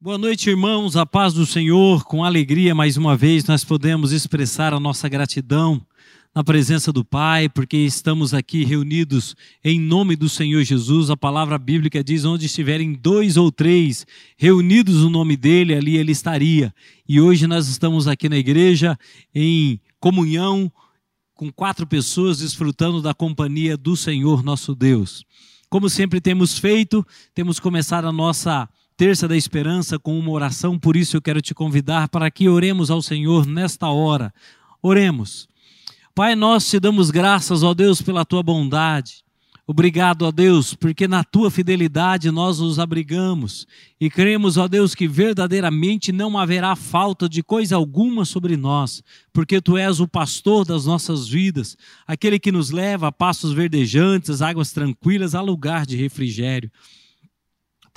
Boa noite, irmãos. A paz do Senhor. Com alegria, mais uma vez, nós podemos expressar a nossa gratidão na presença do Pai, porque estamos aqui reunidos em nome do Senhor Jesus. A palavra bíblica diz: onde estiverem dois ou três reunidos no nome dele, ali ele estaria. E hoje nós estamos aqui na igreja em comunhão com quatro pessoas, desfrutando da companhia do Senhor nosso Deus. Como sempre temos feito, temos começado a nossa Terça da Esperança com uma oração, por isso eu quero te convidar para que oremos ao Senhor nesta hora. Oremos. Pai, nós te damos graças, ó Deus, pela tua bondade. Obrigado, ó Deus, porque na tua fidelidade nós nos abrigamos e cremos, ó Deus, que verdadeiramente não haverá falta de coisa alguma sobre nós, porque tu és o pastor das nossas vidas, aquele que nos leva a pastos verdejantes, águas tranquilas, a lugar de refrigério.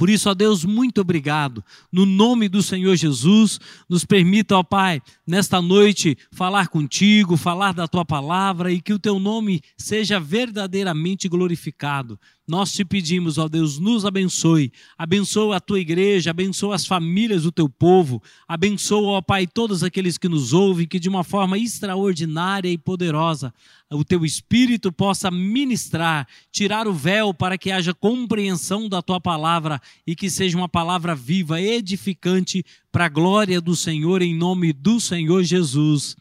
Por isso, ó Deus, muito obrigado. No nome do Senhor Jesus, nos permita, ó Pai, nesta noite falar contigo, falar da tua palavra e que o teu nome seja verdadeiramente glorificado. Nós te pedimos, ó Deus, nos abençoe. Abençoa a tua igreja, abençoa as famílias do teu povo. Abençoa, ó Pai, todos aqueles que nos ouvem, que de uma forma extraordinária e poderosa o teu espírito possa ministrar, tirar o véu para que haja compreensão da tua palavra e que seja uma palavra viva, edificante para a glória do Senhor, em nome do Senhor Jesus.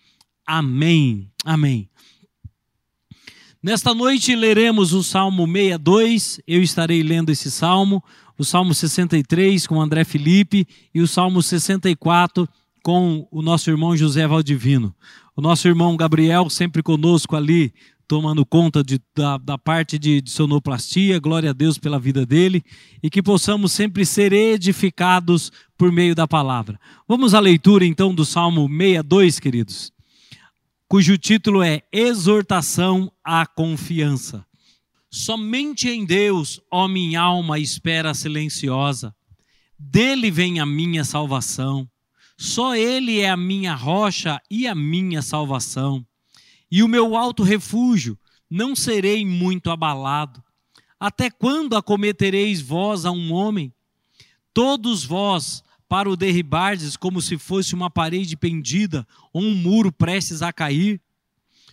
Amém. Amém. Nesta noite leremos o Salmo 62, eu estarei lendo esse salmo, o Salmo 63 com André Felipe e o Salmo 64 com o nosso irmão José Valdivino. O nosso irmão Gabriel sempre conosco ali, tomando conta de, da, da, parte de, de sonoplastia, glória a Deus pela vida dele, e que possamos sempre ser edificados por meio da palavra. Vamos à leitura então do Salmo 62, queridos cujo título é Exortação à Confiança. Somente em Deus, ó minha alma, espera silenciosa. Dele vem a minha salvação. Só Ele é a minha rocha e a minha salvação. E o meu alto refúgio, não serei muito abalado. Até quando acometereis vós a um homem? Todos vós, para o derribardes como se fosse uma parede pendida ou um muro prestes a cair.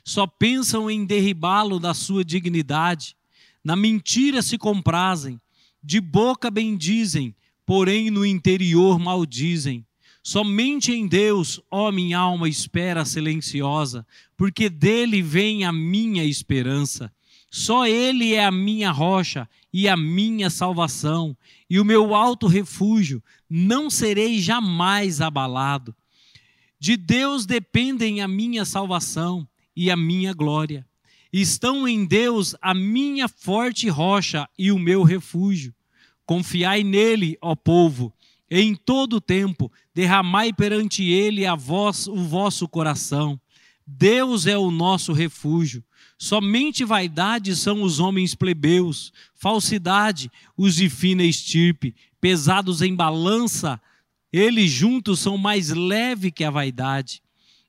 Só pensam em derribá-lo da sua dignidade. Na mentira se comprazem, de boca bendizem, porém no interior maldizem. Somente em Deus, ó minha alma, espera silenciosa, porque dele vem a minha esperança. Só Ele é a minha rocha e a minha salvação, e o meu alto refúgio, não serei jamais abalado. De Deus dependem a minha salvação e a minha glória. Estão em Deus a minha forte rocha e o meu refúgio. Confiai nele, ó povo, em todo o tempo, derramai perante ele a vós o vosso coração. Deus é o nosso refúgio. Somente vaidade são os homens plebeus, falsidade os de fina estirpe, pesados em balança, eles juntos são mais leve que a vaidade.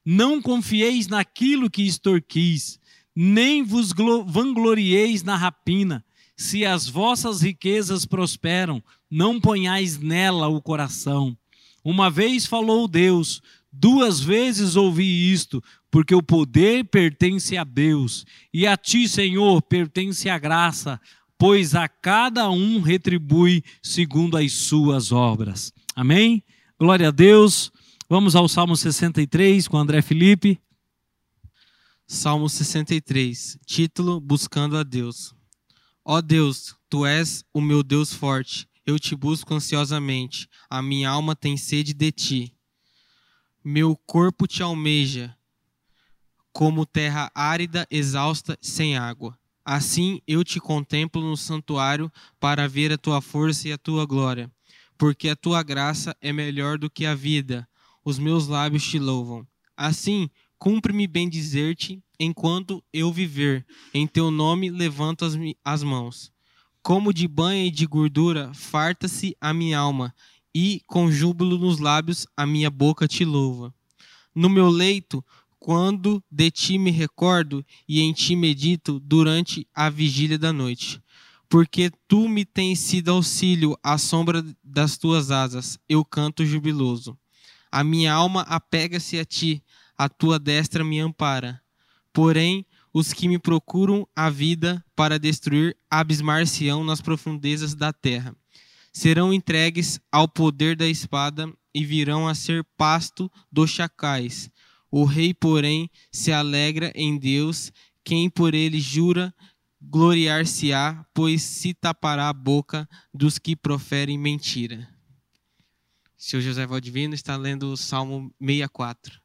Não confieis naquilo que extorquis, nem vos vanglorieis na rapina. Se as vossas riquezas prosperam, não ponhais nela o coração. Uma vez falou Deus, duas vezes ouvi isto, porque o poder pertence a Deus, e a ti, Senhor, pertence a graça, pois a cada um retribui segundo as suas obras. Amém? Glória a Deus. Vamos ao Salmo 63 com André Felipe. Salmo 63, título Buscando a Deus. Ó Deus, tu és o meu Deus forte, eu te busco ansiosamente, a minha alma tem sede de ti. Meu corpo te almeja, como terra árida, exausta, sem água. Assim eu te contemplo no santuário para ver a tua força e a tua glória, porque a tua graça é melhor do que a vida. Os meus lábios te louvam. Assim, cumpre-me bem dizer-te enquanto eu viver. Em teu nome levanto as, as mãos. Como de banha e de gordura, farta-se a minha alma, e com júbilo nos lábios a minha boca te louva. No meu leito quando de ti me recordo e em ti medito durante a vigília da noite. Porque tu me tens sido auxílio à sombra das tuas asas, eu canto jubiloso. A minha alma apega-se a ti, a tua destra me ampara. Porém, os que me procuram a vida para destruir abismar-se-ão nas profundezas da terra. Serão entregues ao poder da espada e virão a ser pasto dos chacais. O rei, porém, se alegra em Deus, quem por ele jura gloriar-se-á, pois se tapará a boca dos que proferem mentira. O senhor José Valdivino está lendo o Salmo 64.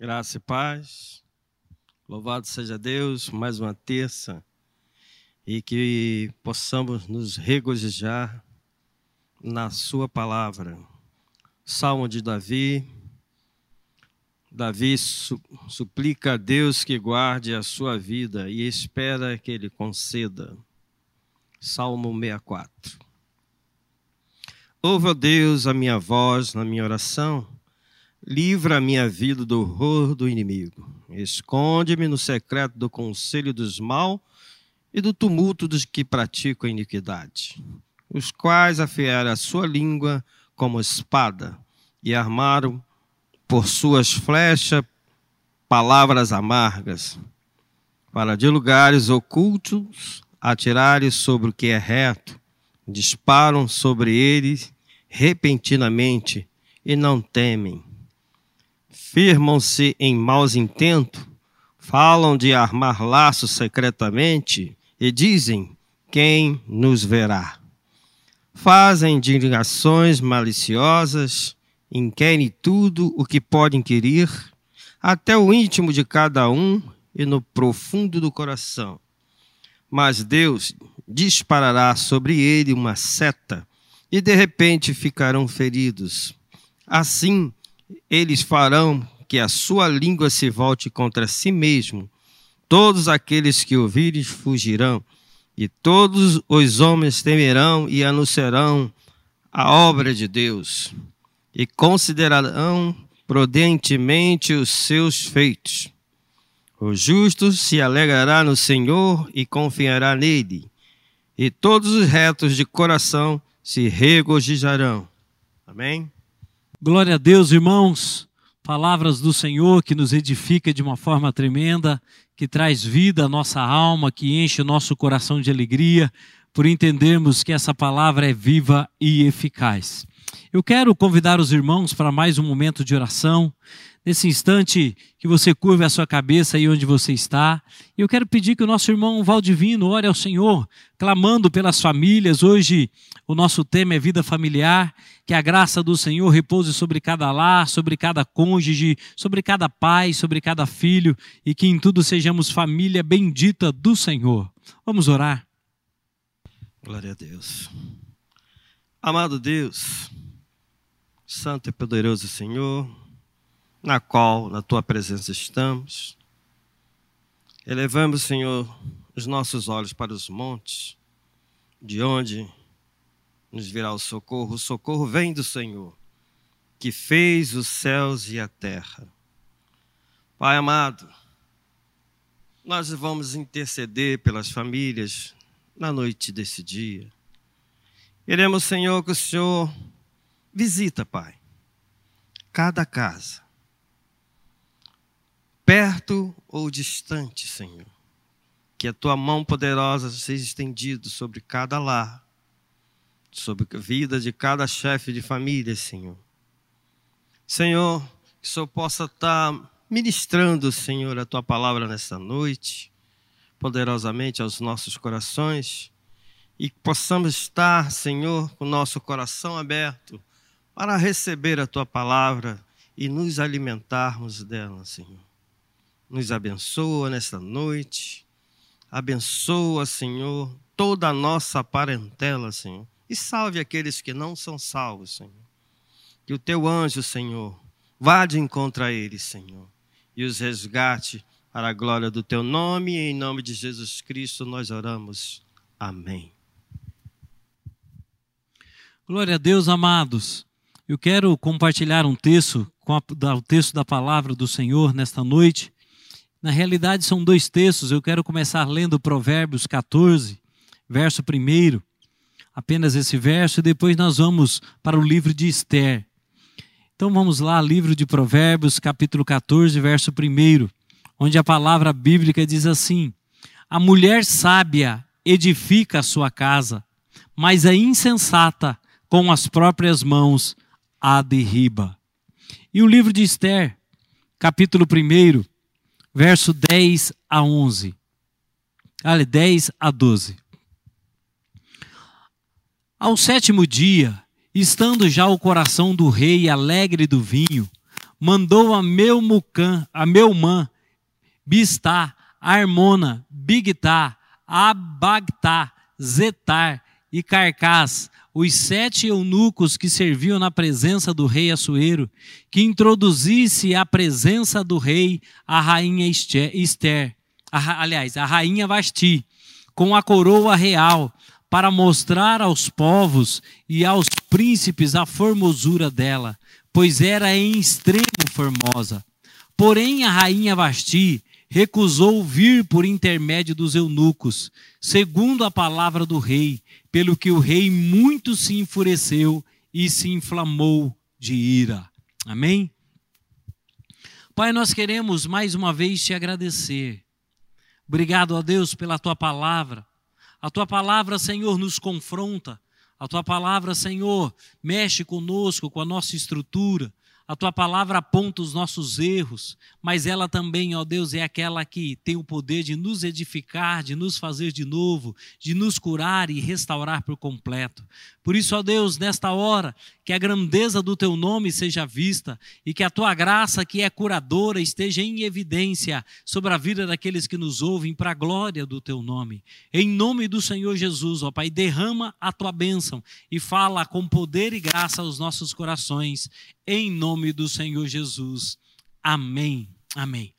Graça e paz. Louvado seja Deus, mais uma terça, e que possamos nos regozijar na Sua palavra. Salmo de Davi. Davi su suplica a Deus que guarde a sua vida e espera que Ele conceda. Salmo 64. Ouve, Deus, a minha voz na minha oração Livra a minha vida do horror do inimigo. Esconde-me no secreto do conselho dos mal e do tumulto dos que praticam a iniquidade, os quais afiaram a sua língua como espada e armaram por suas flechas palavras amargas, para de lugares ocultos atirarem sobre o que é reto, disparam sobre eles repentinamente e não temem firmam-se em maus intentos, falam de armar laços secretamente e dizem: Quem nos verá? Fazem indicações maliciosas, inquirem tudo o que podem inquirir, até o íntimo de cada um e no profundo do coração. Mas Deus disparará sobre ele uma seta, e de repente ficarão feridos. Assim, eles farão que a sua língua se volte contra si mesmo. Todos aqueles que ouvirem fugirão, e todos os homens temerão e anunciarão a obra de Deus, e considerarão prudentemente os seus feitos. O justo se alegrará no Senhor e confiará nele, e todos os retos de coração se regozijarão. Amém? Glória a Deus, irmãos. Palavras do Senhor que nos edifica de uma forma tremenda, que traz vida à nossa alma, que enche o nosso coração de alegria, por entendermos que essa palavra é viva e eficaz. Eu quero convidar os irmãos para mais um momento de oração. Nesse instante que você curve a sua cabeça aí onde você está, eu quero pedir que o nosso irmão Valdivino ore ao Senhor, clamando pelas famílias. Hoje o nosso tema é vida familiar, que a graça do Senhor repouse sobre cada lar, sobre cada cônjuge, sobre cada pai, sobre cada filho e que em tudo sejamos família bendita do Senhor. Vamos orar. Glória a Deus. Amado Deus, Santo e poderoso Senhor, na qual na tua presença estamos. Elevamos, Senhor, os nossos olhos para os montes, de onde nos virá o socorro. O socorro vem do Senhor, que fez os céus e a terra. Pai amado, nós vamos interceder pelas famílias na noite desse dia. Queremos, Senhor, que o Senhor visita, Pai, cada casa perto ou distante, Senhor. Que a tua mão poderosa seja estendida sobre cada lar, sobre a vida de cada chefe de família, Senhor. Senhor, que o Senhor possa estar ministrando, Senhor, a tua palavra nesta noite, poderosamente aos nossos corações, e que possamos estar, Senhor, com o nosso coração aberto para receber a tua palavra e nos alimentarmos dela, Senhor nos abençoa nesta noite. Abençoa, Senhor, toda a nossa parentela, Senhor. E salve aqueles que não são salvos, Senhor. Que o teu anjo, Senhor, vá de encontro a eles, Senhor, e os resgate para a glória do teu nome. E em nome de Jesus Cristo nós oramos. Amém. Glória a Deus, amados. Eu quero compartilhar um texto, o texto da palavra do Senhor nesta noite Na realidade, são dois textos. Eu quero começar lendo Provérbios 14, verso 1. Apenas esse verso, e depois nós vamos para o livro de Esther. Então vamos lá, livro de Provérbios, capítulo 14, verso 1, onde a palavra bíblica diz assim: A mulher sábia edifica a sua casa, mas a insensata com as próprias mãos a. E o livro de Esther, capítulo 1, verso 10 a 11. Olha, 10 a 12. Ao sétimo dia, estando já o coração do rei alegre do vinho, mandou a Melmucã, a Meumã, Bistá, Armona, Bigtá, Abagtá, Zetar e Carcás, os sete eunucos que serviam na presença do rei Assuero, que introduzisse à presença do rei a rainha Esther, a, aliás, a rainha Vasti, com a coroa real, para mostrar aos povos e aos príncipes a formosura dela, pois era em extremo formosa. Porém, a rainha Vasti recusou vir por intermédio dos eunucos, segundo a palavra do rei, pelo que o rei muito se enfureceu e se inflamou de ira. Amém? Pai, nós queremos mais uma vez te agradecer. Obrigado a Deus pela tua palavra. A tua palavra, Senhor, nos confronta. A tua palavra, Senhor, mexe conosco, com a nossa estrutura. A tua palavra aponta os nossos erros, mas ela também, ó Deus, é aquela que tem o poder de nos edificar, de nos fazer de novo, de nos curar e restaurar por completo. Por isso, ó Deus, nesta hora, que a grandeza do teu nome seja vista e que a tua graça, que é curadora, esteja em evidência sobre a vida daqueles que nos ouvem, para a glória do teu nome. Em nome do Senhor Jesus, ó Pai, derrama a tua bênção e fala com poder e graça aos nossos corações, em nome do Senhor Jesus. Amém. Amém.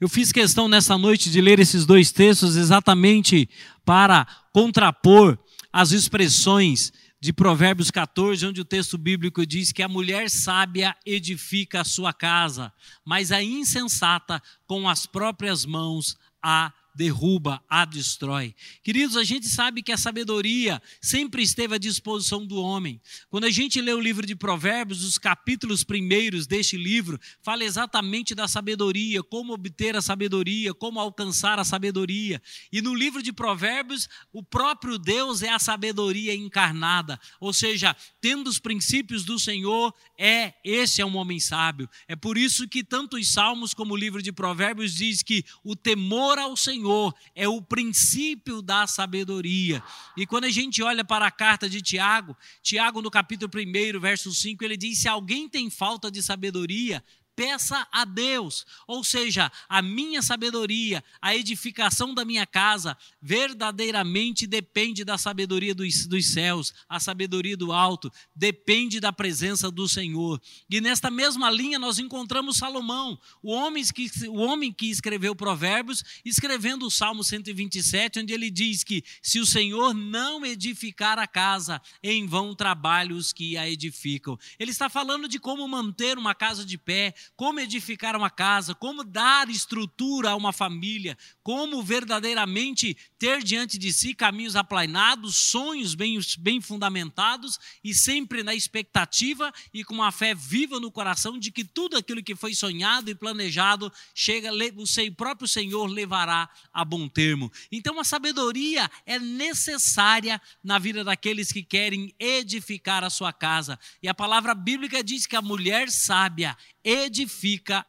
Eu fiz questão nessa noite de ler esses dois textos exatamente para contrapor as expressões de Provérbios 14, onde o texto bíblico diz que a mulher sábia edifica a sua casa, mas a insensata com as próprias mãos a derruba, a destrói. Queridos, a gente sabe que a sabedoria sempre esteve à disposição do homem. Quando a gente lê o livro de Provérbios, os capítulos primeiros deste livro fala exatamente da sabedoria, como obter a sabedoria, como alcançar a sabedoria. E no livro de Provérbios, o próprio Deus é a sabedoria encarnada, ou seja, tendo os princípios do Senhor, é esse é um homem sábio. É por isso que tanto os salmos como o livro de Provérbios diz que o temor ao Senhor Senhor é o princípio da sabedoria. E quando a gente olha para a carta de Tiago, Tiago no capítulo 1, verso 5, ele diz: Se alguém tem falta de sabedoria, peça a Deus, ou seja, a minha sabedoria, a edificação da minha casa, verdadeiramente depende da sabedoria dos, dos céus, a sabedoria do alto, depende da presença do Senhor. E nesta mesma linha nós encontramos Salomão, o homem que, o homem que escreveu Provérbios, escrevendo o Salmo 127, onde ele diz que se o Senhor não edificar a casa, em vão trabalham os que a edificam. Ele está falando de como manter uma casa de pé, como edificar uma casa, como dar estrutura a uma família, como verdadeiramente ter diante de si caminhos aplainados, sonhos bem, bem fundamentados e sempre na expectativa e com uma fé viva no coração de que tudo aquilo que foi sonhado e planejado chega, o próprio Senhor levará a bom termo. Então a sabedoria é necessária na vida daqueles que querem edificar a sua casa. E a palavra bíblica diz que a mulher sábia edifica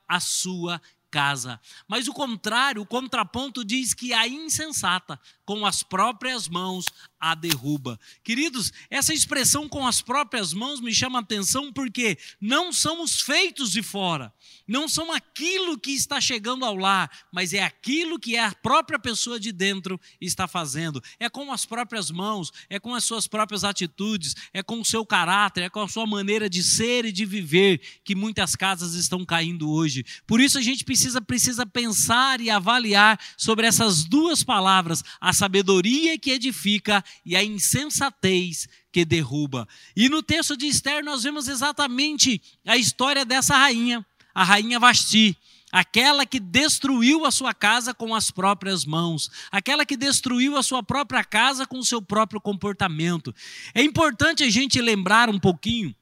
a sua casa. Mas o contrário, o contraponto diz que a insensata, com as próprias mãos, a derruba. Queridos, essa expressão com as próprias mãos me chama a atenção porque não somos feitos de fora, não são aquilo que está chegando ao lar, mas é aquilo que a própria pessoa de dentro está fazendo. É com as próprias mãos, é com as suas próprias atitudes, é com o seu caráter, é com a sua maneira de ser e de viver que muitas casas estão caindo hoje. Por isso a gente precisa, precisa pensar e avaliar sobre essas duas palavras, a sabedoria que edifica e a insensatez que derruba. E no texto de Esther nós vemos exatamente a história dessa rainha, a rainha Vasti. aquela que destruiu a sua casa com as próprias mãos, aquela que destruiu a sua própria casa com o seu próprio comportamento. É importante a gente lembrar um pouquinho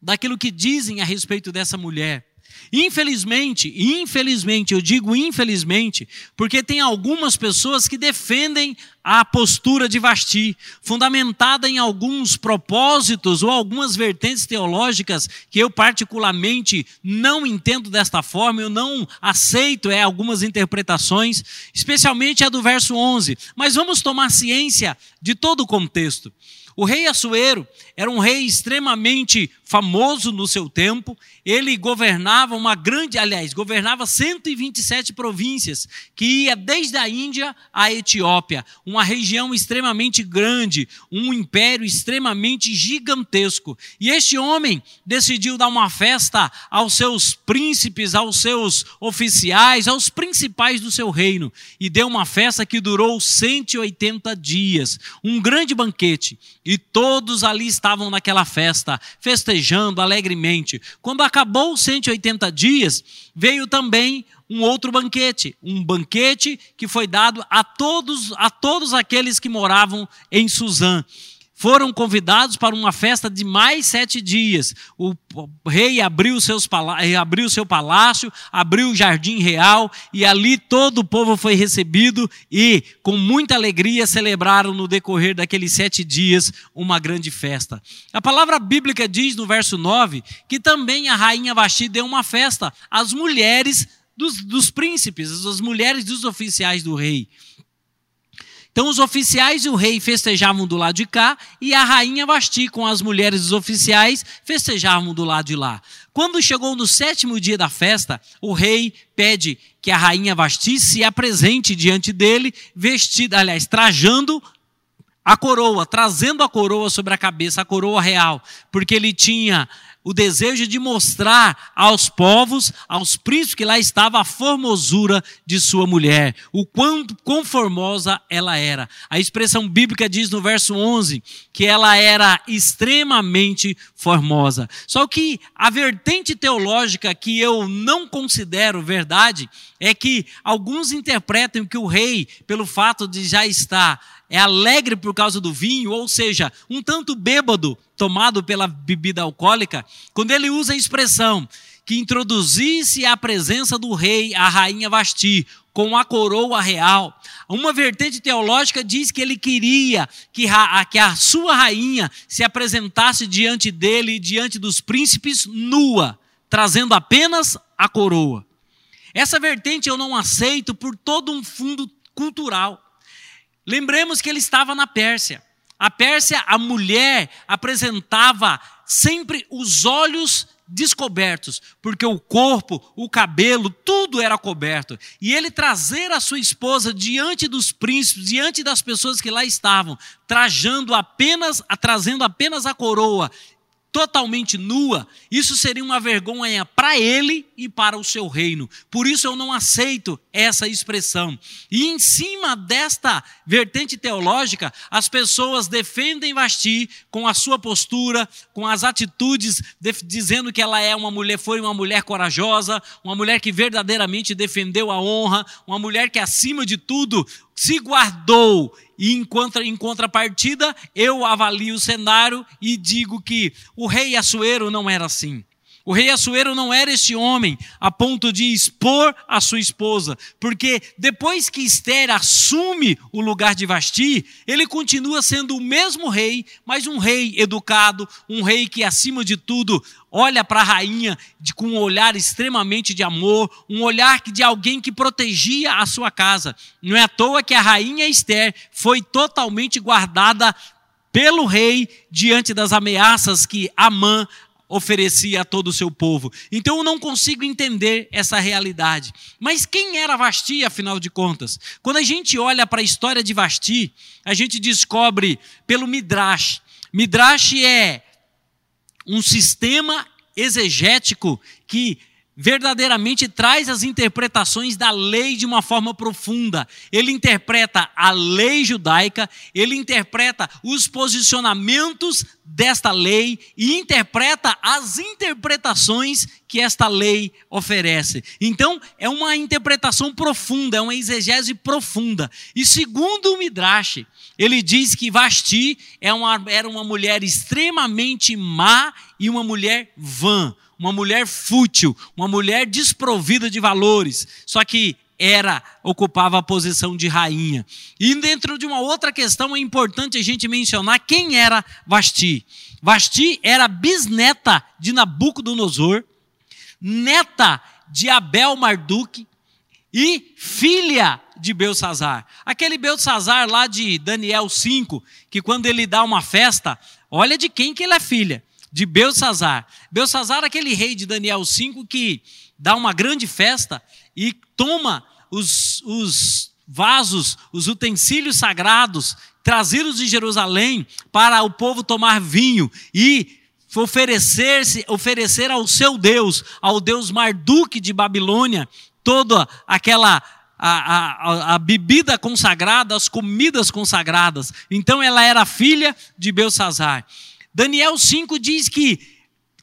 daquilo que dizem a respeito dessa mulher. Infelizmente, infelizmente, eu digo infelizmente, porque tem algumas pessoas que defendem a postura de Vasti, fundamentada em alguns propósitos ou algumas vertentes teológicas que eu particularmente não entendo desta forma, eu não aceito é algumas interpretações, especialmente a do verso 11. Mas vamos tomar ciência de todo o contexto. O rei Assuero era um rei extremamente famoso no seu tempo. Ele governava uma grande, aliás, governava 127 províncias, que ia desde a Índia à Etiópia, uma região extremamente grande, um império extremamente gigantesco. E este homem decidiu dar uma festa aos seus príncipes, aos seus oficiais, aos principais do seu reino, e deu uma festa que durou 180 dias, um grande banquete, e todos ali estavam naquela festa, festejando alegremente. Quando acabou os 180 dias, veio também um outro banquete, um banquete que foi dado a todos a todos aqueles que moravam em Suzã foram convidados para uma festa de mais sete dias. O rei abriu, seus abriu seu palácio, abriu o jardim real, e ali todo o povo foi recebido e, com muita alegria, celebraram no decorrer daqueles sete dias uma grande festa. A palavra bíblica diz no verso 9 que também a rainha Vasti deu uma festa às mulheres dos, dos príncipes, às mulheres dos oficiais do rei. Então os oficiais e o rei festejavam do lado de cá e a rainha Vasti com as mulheres dos oficiais festejavam do lado de lá. Quando chegou no sétimo dia da festa, o rei pede que a rainha Vasti se apresente diante dele, vestida, aliás, trajando a coroa, trazendo a coroa sobre a cabeça, a coroa real, porque ele tinha o desejo de mostrar aos povos, aos príncipes que lá estava a formosura de sua mulher, o quanto conformosa ela era. A expressão bíblica diz no verso 11 que ela era extremamente formosa. Só que a vertente teológica que eu não considero verdade é que alguns interpretam que o rei, pelo fato de já estar é alegre por causa do vinho, ou seja, um tanto bêbado, tomado pela bebida alcoólica, quando ele usa a expressão que introduzisse a presença do rei a rainha Vasti com a coroa real. Uma vertente teológica diz que ele queria que a, que a sua rainha se apresentasse diante dele, diante dos príncipes, nua, trazendo apenas a coroa. Essa vertente eu não aceito por todo um fundo cultural. Lembremos que ele estava na Pérsia. A Pérsia, a mulher apresentava sempre os olhos descobertos, porque o corpo, o cabelo, tudo era coberto. E ele trazer a sua esposa diante dos príncipes, diante das pessoas que lá estavam, trajando apenas, trazendo apenas a coroa totalmente nua, isso seria uma vergonha para ele e para o seu reino. Por isso eu não aceito essa expressão. E em cima desta vertente teológica, as pessoas defendem Vasti com a sua postura, com as atitudes, dizendo que ela é uma mulher, foi uma mulher corajosa, uma mulher que verdadeiramente defendeu a honra, uma mulher que acima de tudo se guardou e em, contra, em contrapartida, eu avalio o cenário e digo que o rei Assuero não era assim. O rei Assuero não era este homem a ponto de expor a sua esposa, porque depois que Esther assume o lugar de Vasti, ele continua sendo o mesmo rei, mas um rei educado, um rei que acima de tudo olha para a rainha de, com um olhar extremamente de amor, um olhar de alguém que protegia a sua casa. Não é à toa que a rainha Esther foi totalmente guardada pelo rei diante das ameaças que Amã oferecia a todo o seu povo. Então eu não consigo entender essa realidade. Mas quem era Vasti, afinal de contas? Quando a gente olha para a história de Vasti, a gente descobre pelo Midrash. Midrash é um sistema exegético que verdadeiramente traz as interpretações da lei de uma forma profunda. Ele interpreta a lei judaica, ele interpreta os posicionamentos desta lei e interpreta as interpretações que esta lei oferece. Então, é uma interpretação profunda, é uma exegese profunda. E segundo o Midrash, ele diz que Vasti é era uma mulher extremamente má e uma mulher vã uma mulher fútil, uma mulher desprovida de valores, só que era ocupava a posição de rainha. E dentro de uma outra questão é importante a gente mencionar quem era Vasti. Vasti era bisneta de Nabucodonosor, neta de Abel Marduk e filha de Belsazar. Aquele Belsazar lá de Daniel 5, que quando ele dá uma festa, olha de quem que ele é filha de Belsazar. Belsazar, aquele rei de Daniel 5 que dá uma grande festa e toma os, os vasos, os utensílios sagrados trazidos de Jerusalém para o povo tomar vinho e oferecer-se, oferecer ao seu Deus, ao Deus Marduk de Babilônia, toda aquela a, a, a, bebida consagrada, as comidas consagradas. Então ela era filha de Belsazar. Daniel 5 diz que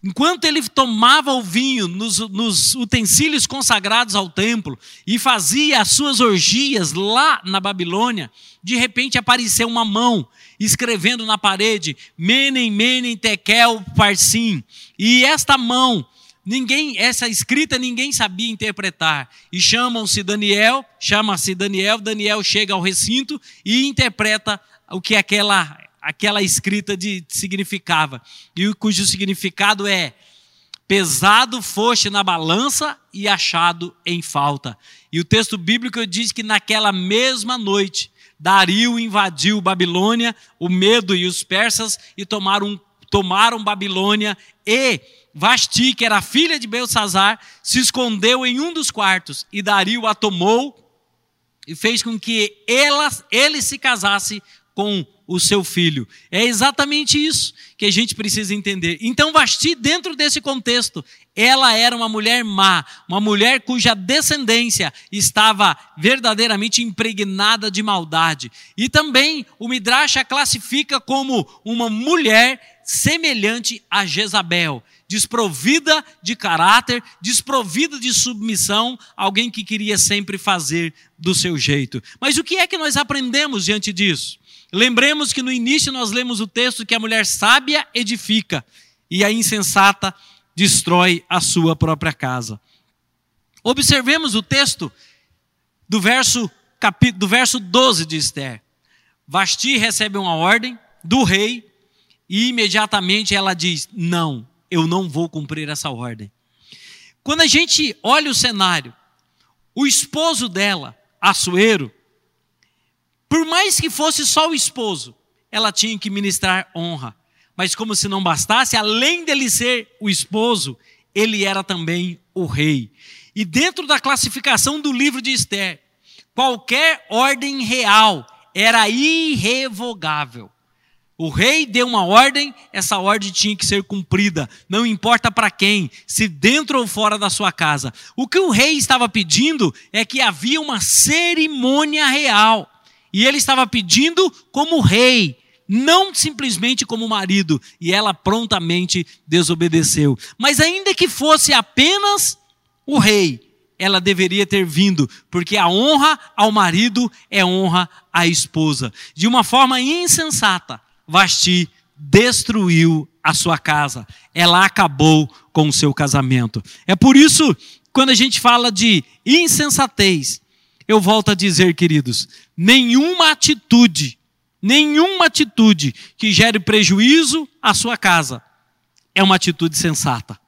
enquanto ele tomava o vinho nos, nos, utensílios consagrados ao templo e fazia as suas orgias lá na Babilônia, de repente apareceu uma mão escrevendo na parede Menem, Menem, Tekel, Parsim. E esta mão, ninguém, essa escrita ninguém sabia interpretar. E chamam-se Daniel, chama-se Daniel, Daniel chega ao recinto e interpreta o que aquela aquela escrita de, significava, e cujo significado é pesado foste na balança e achado em falta. E o texto bíblico diz que naquela mesma noite Dario invadiu Babilônia, o medo e os persas e tomaram, tomaram Babilônia e Vasti, que era filha de Belsazar, se escondeu em um dos quartos e Dario a tomou e fez com que ela, ele se casasse com o seu filho. É exatamente isso que a gente precisa entender. Então, Vasti, dentro desse contexto, ela era uma mulher má, uma mulher cuja descendência estava verdadeiramente impregnada de maldade. E também o Midrash a classifica como uma mulher semelhante a Jezabel, desprovida de caráter, desprovida de submissão, alguém que queria sempre fazer do seu jeito. Mas o que é que nós aprendemos diante disso? Lembremos que no início nós lemos o texto que a mulher sábia edifica e a insensata destrói a sua própria casa. Observemos o texto do verso, do verso 12 de Esther. Vasti recebe uma ordem do rei e imediatamente ela diz: Não, eu não vou cumprir essa ordem. Quando a gente olha o cenário, o esposo dela, Assuero, por mais que fosse só o esposo, ela tinha que ministrar honra. Mas como se não bastasse, além dele ser o esposo, ele era também o rei. E dentro da classificação do livro de Esther, qualquer ordem real era irrevogável. O rei deu uma ordem, essa ordem tinha que ser cumprida, não importa para quem, se dentro ou fora da sua casa. O que o rei estava pedindo é que havia uma cerimônia real. E ele estava pedindo como rei, não simplesmente como marido, e ela prontamente desobedeceu. Mas ainda que fosse apenas o rei, ela deveria ter vindo, porque a honra ao marido é honra à esposa. De uma forma insensata, Vasti destruiu a sua casa. Ela acabou com o seu casamento. É por isso, quando a gente fala de insensatez, eu volto a dizer, queridos, nenhuma atitude, nenhuma atitude que gere prejuízo à sua casa é uma atitude sensata.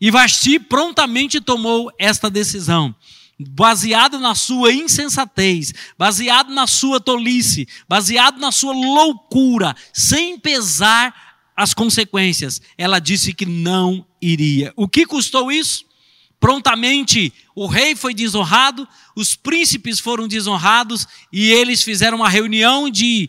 E Vasti prontamente tomou esta decisão, baseado na sua insensatez, baseado na sua tolice, baseado na sua loucura, sem pesar as consequências. Ela disse que não iria. O que custou isso? Prontamente o rei foi desonrado, os príncipes foram desonrados e eles fizeram uma reunião de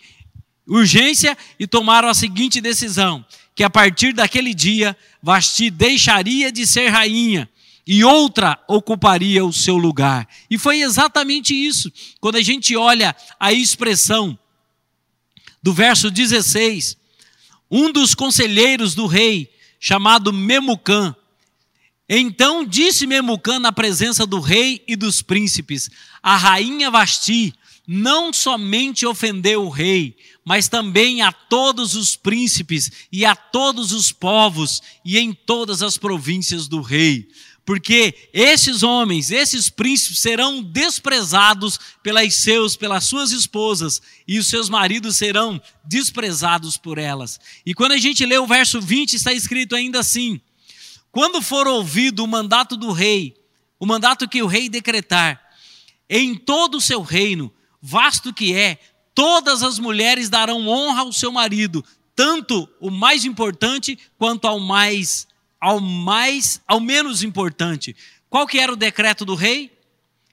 urgência e tomaram a seguinte decisão: que a partir daquele dia Vasti deixaria de ser rainha e outra ocuparia o seu lugar. E foi exatamente isso. Quando a gente olha a expressão do verso 16, um dos conselheiros do rei, chamado Memucã, então disse Memucã na presença do rei e dos príncipes: A rainha Vasti não somente ofendeu o rei, mas também a todos os príncipes e a todos os povos e em todas as províncias do rei. Porque esses homens, esses príncipes serão desprezados pelas seus, pelas suas esposas, e os seus maridos serão desprezados por elas. E quando a gente lê o verso 20, está escrito ainda assim: quando for ouvido o mandato do rei, o mandato que o rei decretar, em todo o seu reino, vasto que é, todas as mulheres darão honra ao seu marido, tanto o mais importante quanto ao mais ao mais ao menos importante. Qual que era o decreto do rei?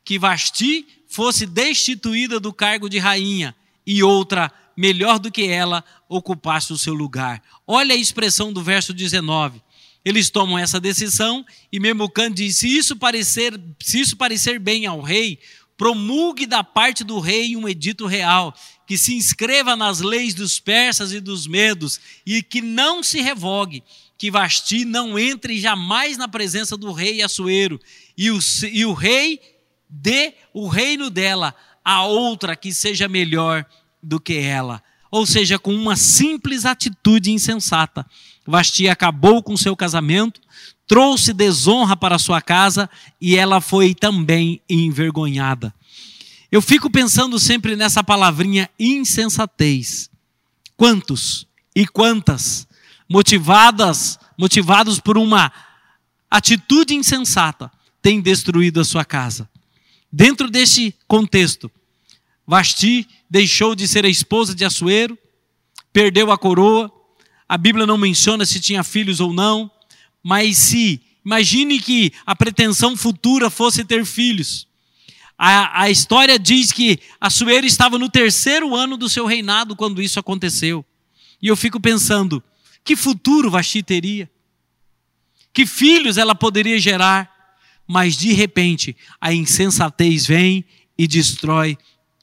Que Vasti fosse destituída do cargo de rainha e outra melhor do que ela ocupasse o seu lugar. Olha a expressão do verso 19. Eles tomam essa decisão e Memucan diz: se isso parecer, se isso parecer bem ao rei, promulgue da parte do rei um edito real, que se inscreva nas leis dos persas e dos medos, e que não se revogue, que Vasti não entre jamais na presença do rei Assuero, e o, e o rei dê o reino dela a outra que seja melhor do que ela. Ou seja, com uma simples atitude insensata. Vasti acabou com seu casamento, trouxe desonra para sua casa e ela foi também envergonhada. Eu fico pensando sempre nessa palavrinha insensatez. Quantos e quantas motivadas, motivados por uma atitude insensata, têm destruído a sua casa? Dentro deste contexto, Vasti deixou de ser a esposa de Assuero, perdeu a coroa, a Bíblia não menciona se tinha filhos ou não, mas se, imagine que a pretensão futura fosse ter filhos. A, a história diz que Assuero estava no terceiro ano do seu reinado quando isso aconteceu. E eu fico pensando, que futuro Vasti teria? Que filhos ela poderia gerar? Mas de repente, a insensatez vem e destrói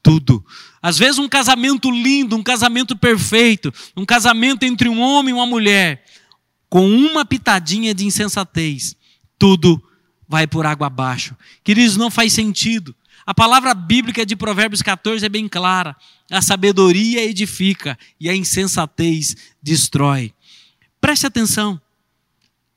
tudo. Às vezes, um casamento lindo, um casamento perfeito, um casamento entre um homem e uma mulher, com uma pitadinha de insensatez, tudo vai por água abaixo. Queridos, não faz sentido. A palavra bíblica de Provérbios 14 é bem clara: a sabedoria edifica e a insensatez destrói. Preste atenção.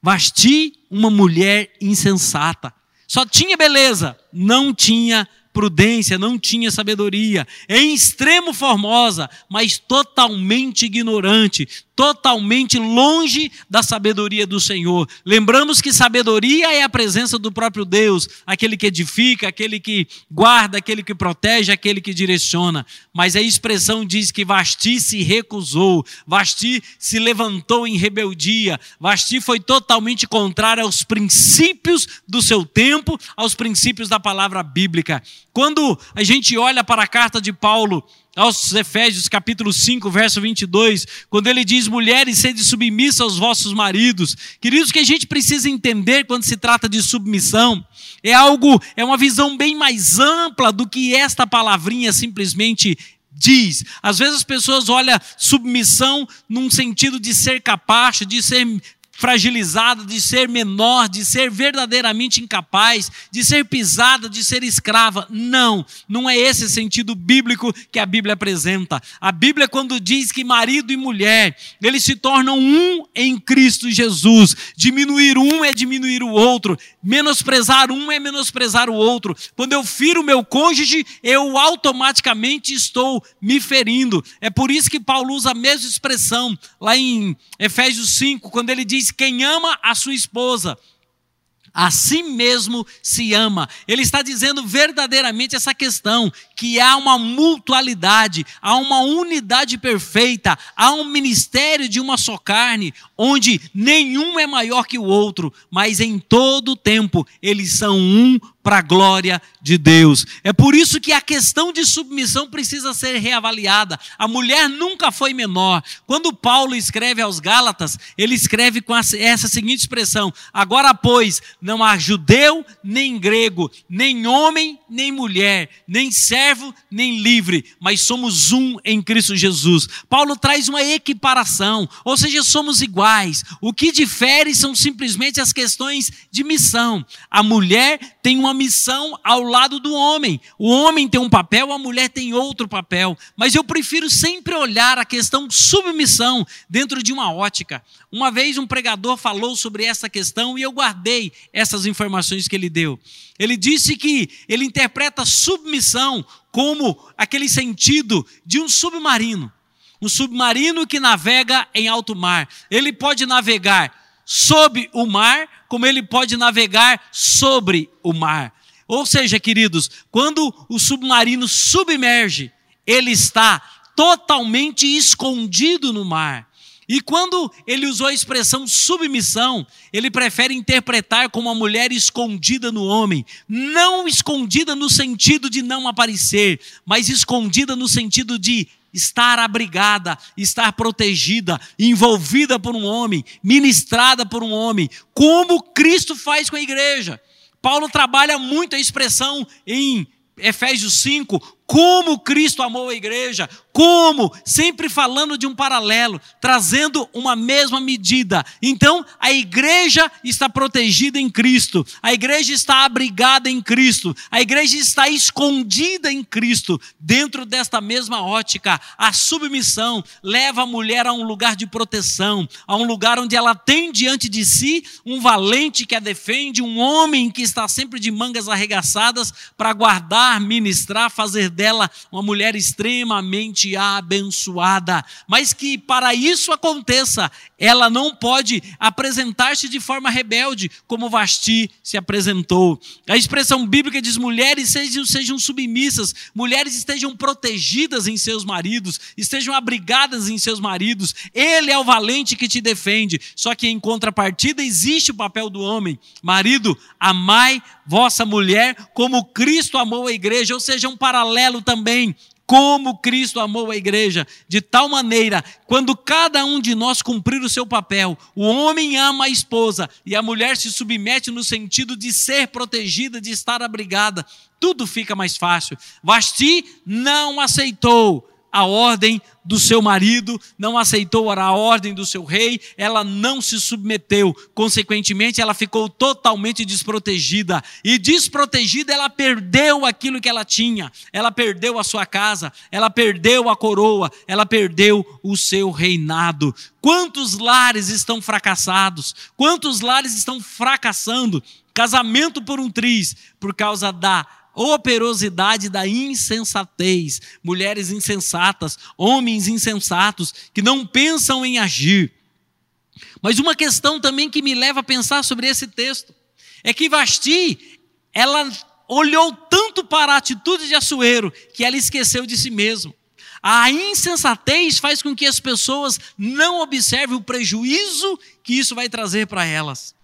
Vasti, uma mulher insensata. Só tinha beleza, não tinha prudência, não tinha sabedoria, em extremo formosa, mas totalmente ignorante, totalmente longe da sabedoria do Senhor. Lembramos que sabedoria é a presença do próprio Deus, aquele que edifica, aquele que guarda, aquele que protege, aquele que direciona. Mas a expressão diz que Vasti se recusou, Vasti se levantou em rebeldia, Vasti foi totalmente contrária aos princípios do seu tempo, aos princípios da palavra bíblica. Quando a gente olha para a carta de Paulo aos Efésios capítulo 5, verso 22, quando ele diz: Mulheres, sede submissa aos vossos maridos. Queridos, que a gente precisa entender quando se trata de submissão é algo, é uma visão bem mais ampla do que esta palavrinha simplesmente diz. Às vezes as pessoas olham submissão num sentido de ser capaz, de ser fragilizada, de ser menor, de ser verdadeiramente incapaz, de ser pisada, de ser escrava. Não, não é esse sentido bíblico que a Bíblia apresenta. A Bíblia, quando diz que marido e mulher, eles se tornam um em Cristo Jesus. Diminuir um é diminuir o outro, menosprezar um é menosprezar o outro. Quando eu firo meu cônjuge, eu automaticamente estou me ferindo. É por isso que Paulo usa a mesma expressão lá em Efésios 5, quando ele diz: quem ama a sua esposa, a si mesmo se ama. Ele está dizendo verdadeiramente essa questão, que há uma mutualidade, há uma unidade perfeita, há um ministério de uma só carne, onde nenhum é maior que o outro, mas em todo o tempo eles são um para a glória de Deus. É por isso que a questão de submissão precisa ser reavaliada. A mulher nunca foi menor. Quando Paulo escreve aos Gálatas, ele escreve com essa seguinte expressão: Agora, pois, não há judeu nem grego, nem homem nem mulher, nem servo nem livre, mas somos um em Cristo Jesus. Paulo traz uma equiparação, ou seja, somos iguais. O que difere são simplesmente as questões de missão. A mulher tem uma missão ao lado do homem. O homem tem um papel, a mulher tem outro papel. Mas eu prefiro sempre olhar a questão submissão dentro de uma ótica. Uma vez um pregador falou sobre essa questão e eu guardei essas informações que ele deu. Ele disse que ele interpreta submissão como aquele sentido de um submarino. Um submarino que navega em alto mar. Ele pode navegar sob o mar, como ele pode navegar sobre o mar. Ou seja, queridos, quando o submarino submerge, ele está totalmente escondido no mar. E quando ele usou a expressão submissão, ele prefere interpretar como uma mulher escondida no homem, não escondida no sentido de não aparecer, mas escondida no sentido de estar abrigada, estar protegida, envolvida por um homem, ministrada por um homem, como Cristo faz com a igreja. Paulo trabalha muito a expressão em Efésios 5, como Cristo amou a igreja, como, sempre falando de um paralelo, trazendo uma mesma medida. Então, a igreja está protegida em Cristo, a igreja está abrigada em Cristo, a igreja está escondida em Cristo. Dentro desta mesma ótica, a submissão leva a mulher a um lugar de proteção, a um lugar onde ela tem diante de si um valente que a defende, um homem que está sempre de mangas arregaçadas para guardar, ministrar, fazer dela uma mulher extremamente abençoada. Mas que para isso aconteça, ela não pode apresentar-se de forma rebelde, como Vasti se apresentou. A expressão bíblica diz: mulheres sejam, sejam submissas, mulheres estejam protegidas em seus maridos, estejam abrigadas em seus maridos. Ele é o valente que te defende. Só que em contrapartida existe o papel do homem. Marido, amai vossa mulher como Cristo amou a igreja, ou seja, um paralelo também como Cristo amou a igreja, de tal maneira, quando cada um de nós cumprir o seu papel, o homem ama a esposa e a mulher se submete no sentido de ser protegida, de estar abrigada, tudo fica mais fácil. Vasti não aceitou a ordem do seu marido, não aceitou a ordem do seu rei, ela não se submeteu, consequentemente, ela ficou totalmente desprotegida. E desprotegida, ela perdeu aquilo que ela tinha, ela perdeu a sua casa, ela perdeu a coroa, ela perdeu o seu reinado. Quantos lares estão fracassados? Quantos lares estão fracassando? Casamento por um triz, por causa da operosidade da insensatez, mulheres insensatas, homens insensatos que não pensam em agir. Mas uma questão também que me leva a pensar sobre esse texto é que Vasti, ela olhou tanto para a atitude de Assuero que ela esqueceu de si mesma. A insensatez faz com que as pessoas não observem o prejuízo que isso vai trazer para elas.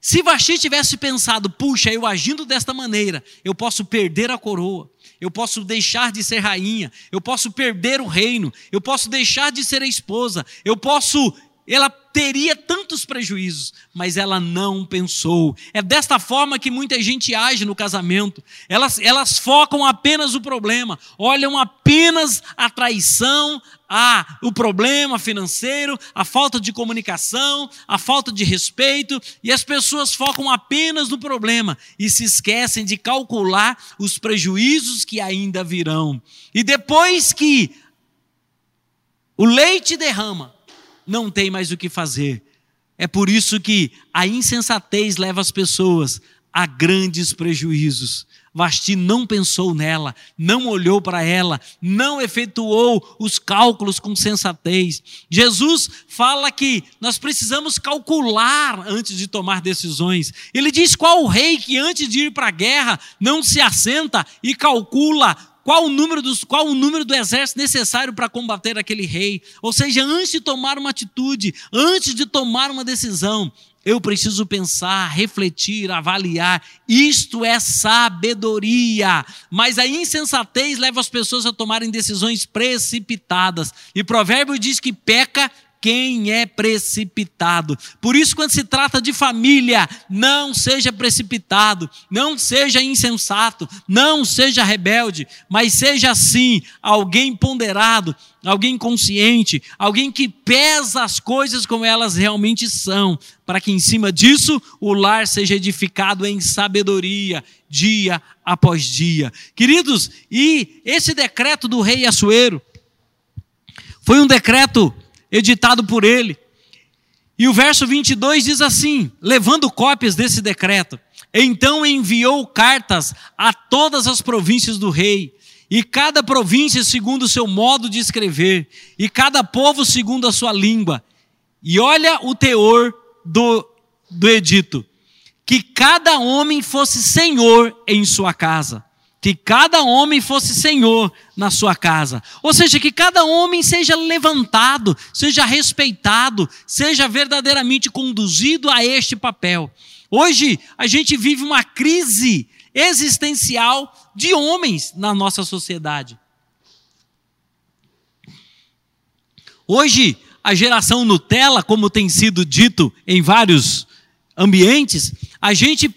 Se Vasti tivesse pensado, puxa, eu agindo desta maneira, eu posso perder a coroa, eu posso deixar de ser rainha, eu posso perder o reino, eu posso deixar de ser a esposa, eu posso ela teria tantos prejuízos, mas ela não pensou. É desta forma que muita gente age no casamento. Elas, elas focam apenas o problema, olham apenas a traição, a, o problema financeiro, a falta de comunicação, a falta de respeito, e as pessoas focam apenas no problema e se esquecem de calcular os prejuízos que ainda virão. E depois que o leite derrama, não tem mais o que fazer. É por isso que a insensatez leva as pessoas a grandes prejuízos. Vasti não pensou nela, não olhou para ela, não efetuou os cálculos com sensatez. Jesus fala que nós precisamos calcular antes de tomar decisões. Ele diz qual o rei que antes de ir para a guerra não se assenta e calcula qual o número, dos, qual o número do exército necessário para combater aquele rei. Ou seja, antes de tomar uma atitude, antes de tomar uma decisão, eu preciso pensar, refletir, avaliar. Isto é sabedoria. Mas a insensatez leva as pessoas a tomarem decisões precipitadas. E provérbio diz que peca quem é precipitado. Por isso, quando se trata de família, não seja precipitado, não seja insensato, não seja rebelde, mas seja sim alguém ponderado, alguém consciente, alguém que pesa as coisas como elas realmente são, para que em cima disso o lar seja edificado em sabedoria, dia após dia. Queridos, e esse decreto do rei Assuero foi um decreto editado por ele. E o verso 22 diz assim: levando cópias desse decreto, então enviou cartas a todas as províncias do rei, e cada província segundo o seu modo de escrever, e cada povo segundo a sua língua. E olha o teor do, do edito: que cada homem fosse senhor em sua casa que cada homem fosse senhor na sua casa. Ou seja, que cada homem seja levantado, seja respeitado, seja verdadeiramente conduzido a este papel. Hoje a gente vive uma crise existencial de homens na nossa sociedade. Hoje, a geração Nutella, como tem sido dito em vários ambientes, a gente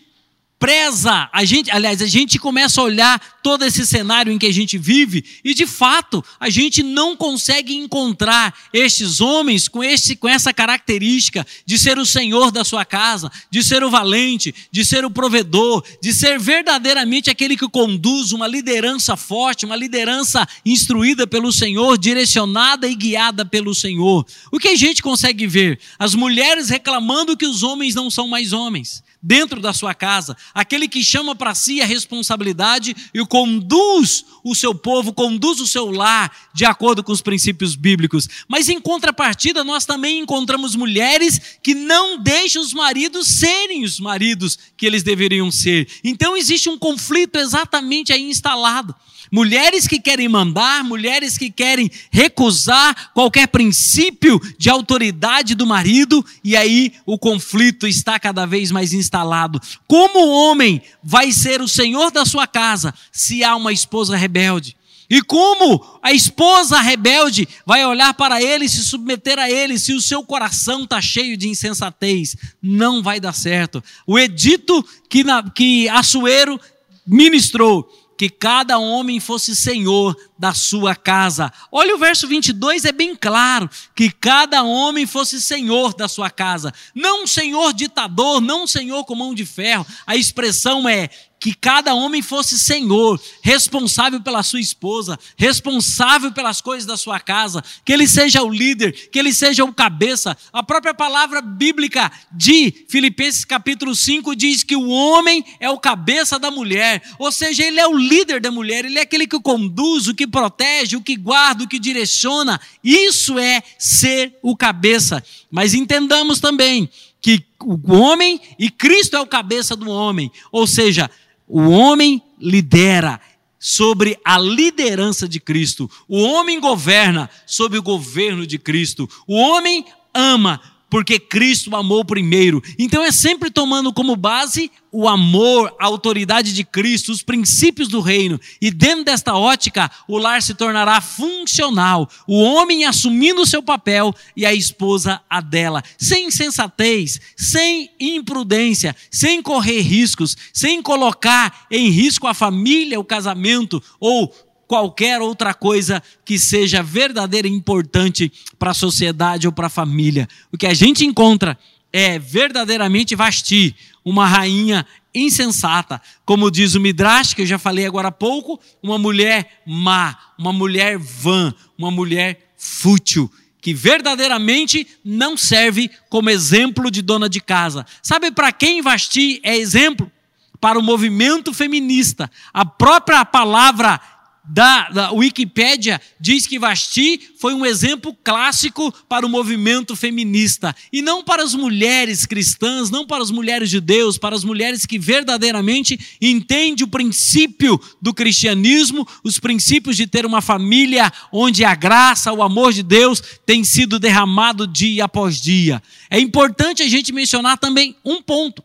preza, a gente, aliás, a gente começa a olhar todo esse cenário em que a gente vive e de fato a gente não consegue encontrar estes homens com esse com essa característica de ser o senhor da sua casa, de ser o valente, de ser o provedor, de ser verdadeiramente aquele que conduz uma liderança forte, uma liderança instruída pelo Senhor, direcionada e guiada pelo Senhor. O que a gente consegue ver? As mulheres reclamando que os homens não são mais homens dentro da sua casa, aquele que chama para si a responsabilidade e conduz o seu povo, conduz o seu lar de acordo com os princípios bíblicos. Mas em contrapartida, nós também encontramos mulheres que não deixam os maridos serem os maridos que eles deveriam ser. Então existe um conflito exatamente aí instalado. Mulheres que querem mandar, mulheres que querem recusar qualquer princípio de autoridade do marido, e aí o conflito está cada vez mais instalado. Como o homem vai ser o senhor da sua casa se há uma esposa rebelde? E como a esposa rebelde vai olhar para ele se submeter a ele se o seu coração está cheio de insensatez? Não vai dar certo. O edito que, na, que Assuero ministrou que cada homem fosse senhor da sua casa. Olha o verso 22, é bem claro, que cada homem fosse senhor da sua casa. Não um senhor ditador, não um senhor com mão de ferro. A expressão é que cada homem fosse senhor, responsável pela sua esposa, responsável pelas coisas da sua casa, que ele seja o líder, que ele seja o cabeça. A própria palavra bíblica de Filipenses capítulo 5 diz que o homem é o cabeça da mulher, ou seja, ele é o líder da mulher, ele é aquele que conduz, o que protege, o que guarda, o que direciona. Isso é ser o cabeça. Mas entendamos também que o homem e Cristo é o cabeça do homem, ou seja, o homem lidera sobre a liderança de Cristo. O homem governa sobre o governo de Cristo. O homem ama porque Cristo amou primeiro. Então é sempre tomando como base o amor, a autoridade de Cristo, os princípios do reino. E dentro desta ótica, o lar se tornará funcional. O homem assumindo o seu papel e a esposa a dela. Sem insensatez, sem imprudência, sem correr riscos, sem colocar em risco a família, o casamento ou qualquer outra coisa que seja verdadeira e importante para a sociedade ou para a família. O que a gente encontra é verdadeiramente Vasti, uma rainha insensata, como diz o Midrash, que eu já falei agora há pouco, uma mulher má, uma mulher vã, uma mulher fútil, que verdadeiramente não serve como exemplo de dona de casa. Sabe para quem Vasti é exemplo? Para o movimento feminista. A própria palavra da, da Wikipédia diz que Vasti foi um exemplo clássico para o movimento feminista. E não para as mulheres cristãs, não para as mulheres de Deus, para as mulheres que verdadeiramente entendem o princípio do cristianismo, os princípios de ter uma família onde a graça, o amor de Deus tem sido derramado dia após dia. É importante a gente mencionar também um ponto.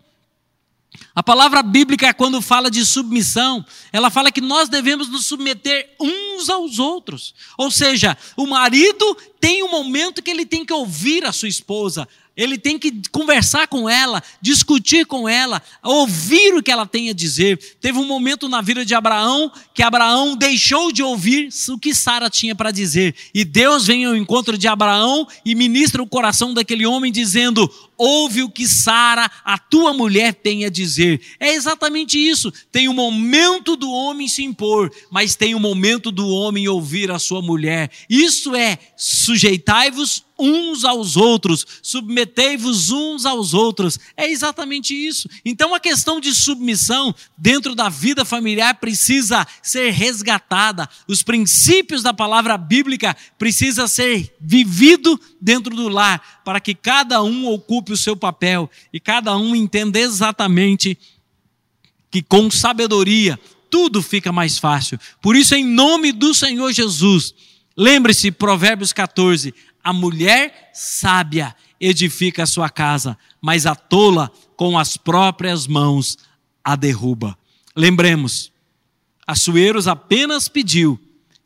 A palavra bíblica, quando fala de submissão, ela fala que nós devemos nos submeter uns aos outros. Ou seja, o marido tem um momento que ele tem que ouvir a sua esposa, ele tem que conversar com ela, discutir com ela, ouvir o que ela tem a dizer. Teve um momento na vida de Abraão que Abraão deixou de ouvir o que Sara tinha para dizer. E Deus vem ao encontro de Abraão e ministra o coração daquele homem, dizendo: Ouve o que Sara, a tua mulher, tem a dizer. É exatamente isso. Tem o momento do homem se impor, mas tem o momento do homem ouvir a sua mulher. Isso é sujeitai-vos uns aos outros, submetei-vos uns aos outros. É exatamente isso. Então a questão de submissão dentro da vida familiar precisa ser resgatada. Os princípios da palavra bíblica precisa ser vivido dentro do lar, para que cada um ocupe o seu papel e cada um entenda exatamente que com sabedoria tudo fica mais fácil. Por isso, em nome do Senhor Jesus, lembre-se, Provérbios 14: a mulher sábia edifica a sua casa, mas a tola com as próprias mãos a derruba. Lembremos, Assueros apenas pediu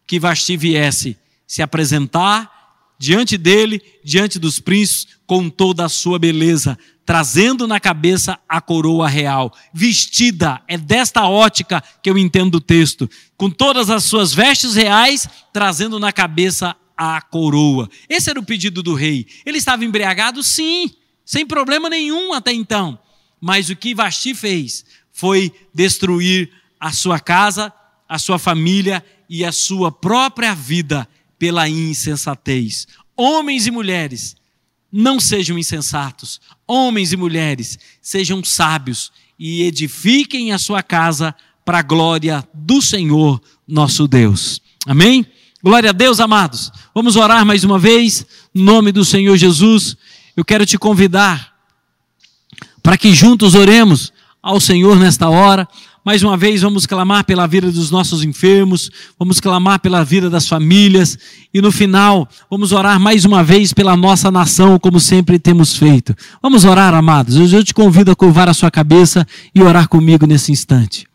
que Vasti viesse se apresentar diante dele, diante dos príncipes, com toda a sua beleza, trazendo na cabeça a coroa real, vestida, é desta ótica que eu entendo o texto, com todas as suas vestes reais, trazendo na cabeça a coroa. Esse era o pedido do rei. Ele estava embriagado? Sim, sem problema nenhum até então. Mas o que Vasti fez foi destruir a sua casa, a sua família e a sua própria vida pela insensatez. Homens e mulheres, não sejam insensatos. Homens e mulheres, sejam sábios e edifiquem a sua casa para a glória do Senhor nosso Deus. Amém? Glória a Deus, amados. Vamos orar mais uma vez, no nome do Senhor Jesus. Eu quero te convidar para que juntos oremos ao Senhor nesta hora. Mais uma vez, vamos clamar pela vida dos nossos enfermos, vamos clamar pela vida das famílias e no final, vamos orar mais uma vez pela nossa nação, como sempre temos feito. Vamos orar, amados. Eu te convido a curvar a sua cabeça e orar comigo nesse instante.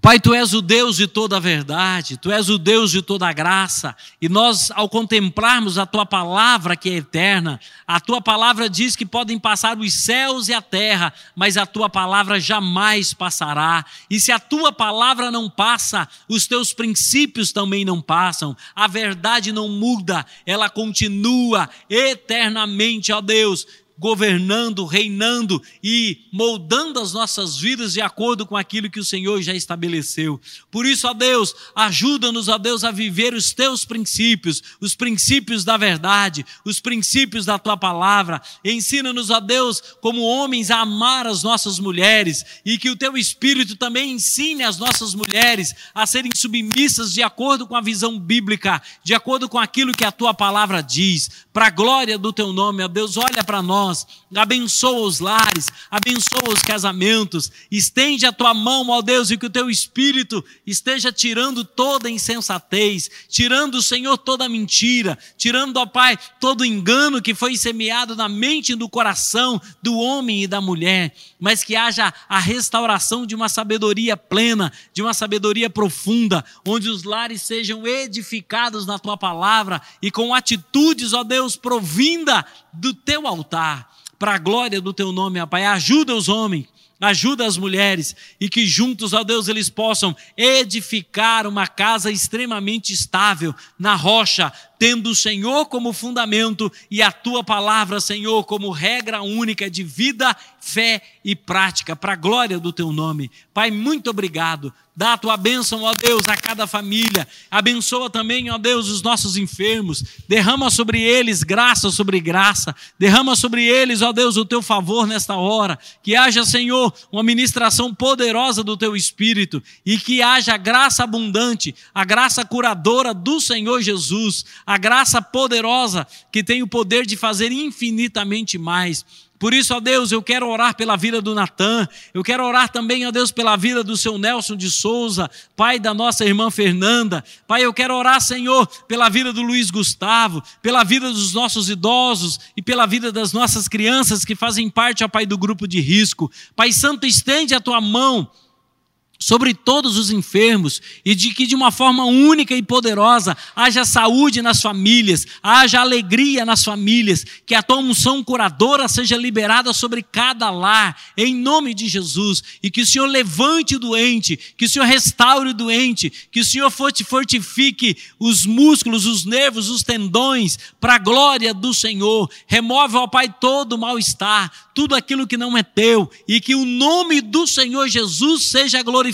Pai, tu és o Deus de toda a verdade, tu és o Deus de toda a graça, e nós, ao contemplarmos a tua palavra que é eterna, a tua palavra diz que podem passar os céus e a terra, mas a tua palavra jamais passará, e se a tua palavra não passa, os teus princípios também não passam, a verdade não muda, ela continua eternamente, ó Deus governando, reinando e moldando as nossas vidas de acordo com aquilo que o Senhor já estabeleceu. Por isso, ó Deus, ajuda-nos, ó Deus, a viver os teus princípios, os princípios da verdade, os princípios da tua palavra. Ensina-nos, ó Deus, como homens a amar as nossas mulheres e que o teu espírito também ensine as nossas mulheres a serem submissas de acordo com a visão bíblica, de acordo com aquilo que a tua palavra diz. Para a glória do teu nome, ó Deus, olha para nós nós, abençoa os lares, abençoa os casamentos, estende a tua mão, ó Deus, e que o teu espírito esteja tirando toda insensatez, tirando, Senhor, toda mentira, tirando, ó Pai, todo engano que foi semeado na mente e no coração do homem e da mulher, mas que haja a restauração de uma sabedoria plena, de uma sabedoria profunda, onde os lares sejam edificados na tua palavra e com atitudes, ó Deus, provinda do teu altar, para a glória do teu nome, ó Pai. Ajuda os homens, ajuda as mulheres e que juntos, ó Deus, eles possam edificar uma casa extremamente estável na rocha, tendo o Senhor como fundamento e a tua palavra, Senhor, como regra única de vida, fé e prática, para a glória do teu nome. Pai, muito obrigado. Dá a tua bênção, ó Deus, a cada família. Abençoa também, ó Deus, os nossos enfermos. Derrama sobre eles graça sobre graça. Derrama sobre eles, ó Deus, o teu favor nesta hora. Que haja, Senhor, uma ministração poderosa do teu Espírito e que haja graça abundante, a graça curadora do Senhor Jesus, a graça poderosa que tem o poder de fazer infinitamente mais. Por isso, ó Deus, eu quero orar pela vida do Natan, eu quero orar também, ó Deus, pela vida do seu Nelson de Souza, pai da nossa irmã Fernanda. Pai, eu quero orar, Senhor, pela vida do Luiz Gustavo, pela vida dos nossos idosos e pela vida das nossas crianças que fazem parte, ó Pai, do grupo de risco. Pai Santo, estende a tua mão sobre todos os enfermos e de que de uma forma única e poderosa haja saúde nas famílias, haja alegria nas famílias, que a tua unção curadora seja liberada sobre cada lar, em nome de Jesus, e que o Senhor levante o doente, que o Senhor restaure o doente, que o Senhor fortifique os músculos, os nervos, os tendões, para a glória do Senhor. Remove, ó Pai, todo o mal-estar, tudo aquilo que não é teu, e que o nome do Senhor Jesus seja glorificado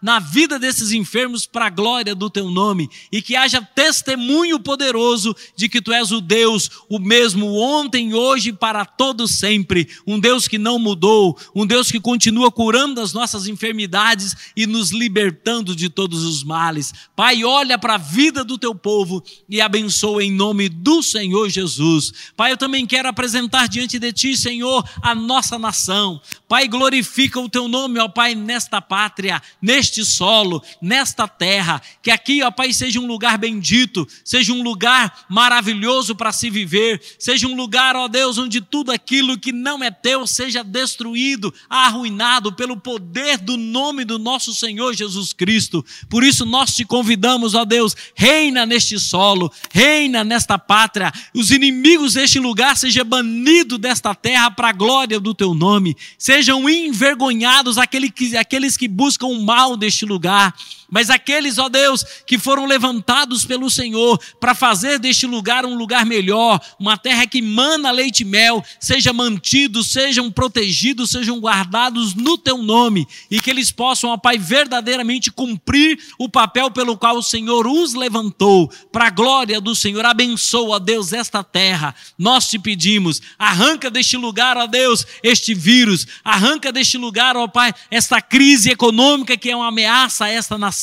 na vida desses enfermos para a glória do teu nome, e que haja testemunho poderoso de que tu és o Deus, o mesmo ontem, hoje e para todo sempre, um Deus que não mudou, um Deus que continua curando as nossas enfermidades e nos libertando de todos os males. Pai, olha para a vida do teu povo e abençoa em nome do Senhor Jesus. Pai, eu também quero apresentar diante de ti, Senhor, a nossa nação. Pai, glorifica o teu nome, ó Pai, nesta pátria, neste solo, nesta terra. Que aqui, ó Pai, seja um lugar bendito, seja um lugar maravilhoso para se viver, seja um lugar, ó Deus, onde tudo aquilo que não é teu seja destruído, arruinado pelo poder do nome do nosso Senhor Jesus Cristo. Por isso nós te convidamos, ó Deus, reina neste solo, reina nesta pátria. Os inimigos deste lugar sejam banidos desta terra para a glória do teu nome. Sejam envergonhados que, aqueles que buscam o mal deste lugar mas aqueles, ó Deus, que foram levantados pelo Senhor para fazer deste lugar um lugar melhor, uma terra que mana leite e mel, sejam mantidos, sejam protegidos, sejam guardados no teu nome e que eles possam, ó Pai, verdadeiramente cumprir o papel pelo qual o Senhor os levantou, para a glória do Senhor. Abençoa, Deus, esta terra. Nós te pedimos, arranca deste lugar, ó Deus, este vírus, arranca deste lugar, ó Pai, esta crise econômica que é uma ameaça a esta nação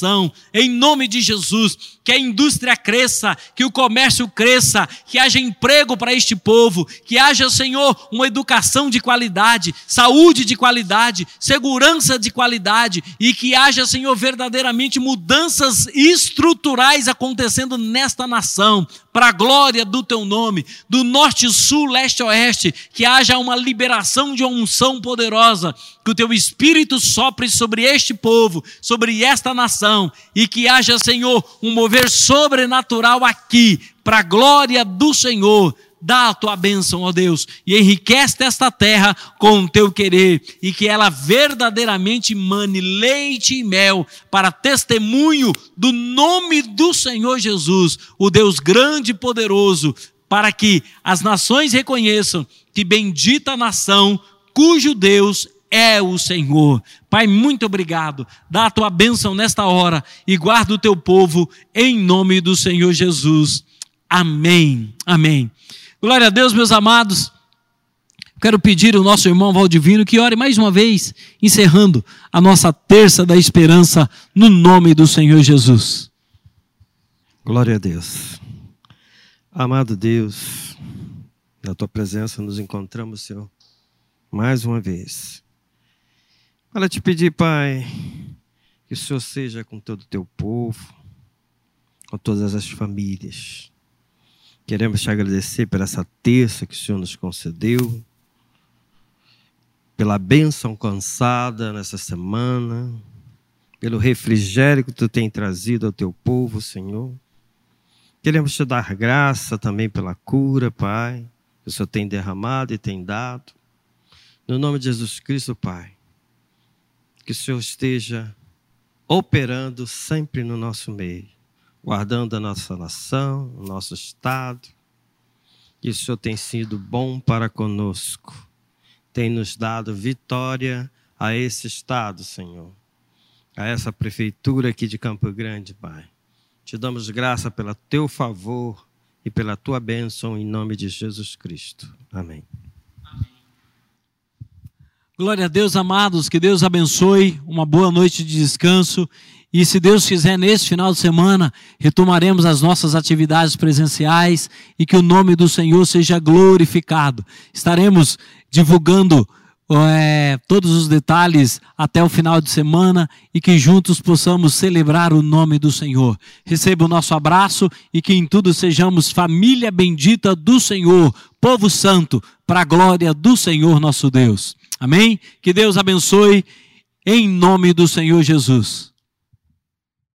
em nome de Jesus, que a indústria cresça, que o comércio cresça, que haja emprego para este povo, que haja, Senhor, uma educação de qualidade, saúde de qualidade, segurança de qualidade e que haja, Senhor, verdadeiramente mudanças estruturais acontecendo nesta nação, para a glória do teu nome, do norte, sul, leste, oeste, que haja uma liberação de uma unção poderosa, que o teu espírito sopre sobre este povo, sobre esta nação, e que haja, Senhor, um mover sobrenatural aqui, para a glória do Senhor. Dá a tua bênção, ó Deus, e enriquece esta terra com o teu querer, e que ela verdadeiramente mane leite e mel para testemunho do nome do Senhor Jesus, o Deus grande e poderoso, para que as nações reconheçam que bendita a nação cujo Deus é o Senhor. Pai, muito obrigado. Dá a tua bênção nesta hora e guarda o teu povo em nome do Senhor Jesus. Amém. Amém. Glória a Deus, meus amados. Quero pedir ao nosso irmão Valdivino que ore mais uma vez, encerrando a nossa terça da esperança no nome do Senhor Jesus. Glória a Deus. Amado Deus, na tua presença nos encontramos, Senhor, mais uma vez. Para te pedir, Pai, que o Senhor seja com todo o teu povo, com todas as famílias. Queremos te agradecer por essa terça que o Senhor nos concedeu, pela bênção cansada nessa semana, pelo refrigério que tu tem trazido ao teu povo, Senhor. Queremos te dar graça também pela cura, Pai, que o Senhor tem derramado e tem dado. No nome de Jesus Cristo, Pai que o Senhor esteja operando sempre no nosso meio, guardando a nossa nação, o nosso estado. Que o Senhor tem sido bom para conosco, tem nos dado vitória a esse estado, Senhor. a essa prefeitura aqui de Campo Grande, Pai. Te damos graça pelo teu favor e pela tua bênção em nome de Jesus Cristo. Amém. Glória a Deus, amados, que Deus abençoe, uma boa noite de descanso. E se Deus quiser, nesse final de semana, retomaremos as nossas atividades presenciais e que o nome do Senhor seja glorificado. Estaremos divulgando é, todos os detalhes até o final de semana e que juntos possamos celebrar o nome do Senhor. Receba o nosso abraço e que em tudo sejamos família bendita do Senhor, povo santo, para a glória do Senhor nosso Deus. Amém? Que Deus abençoe em nome do Senhor Jesus.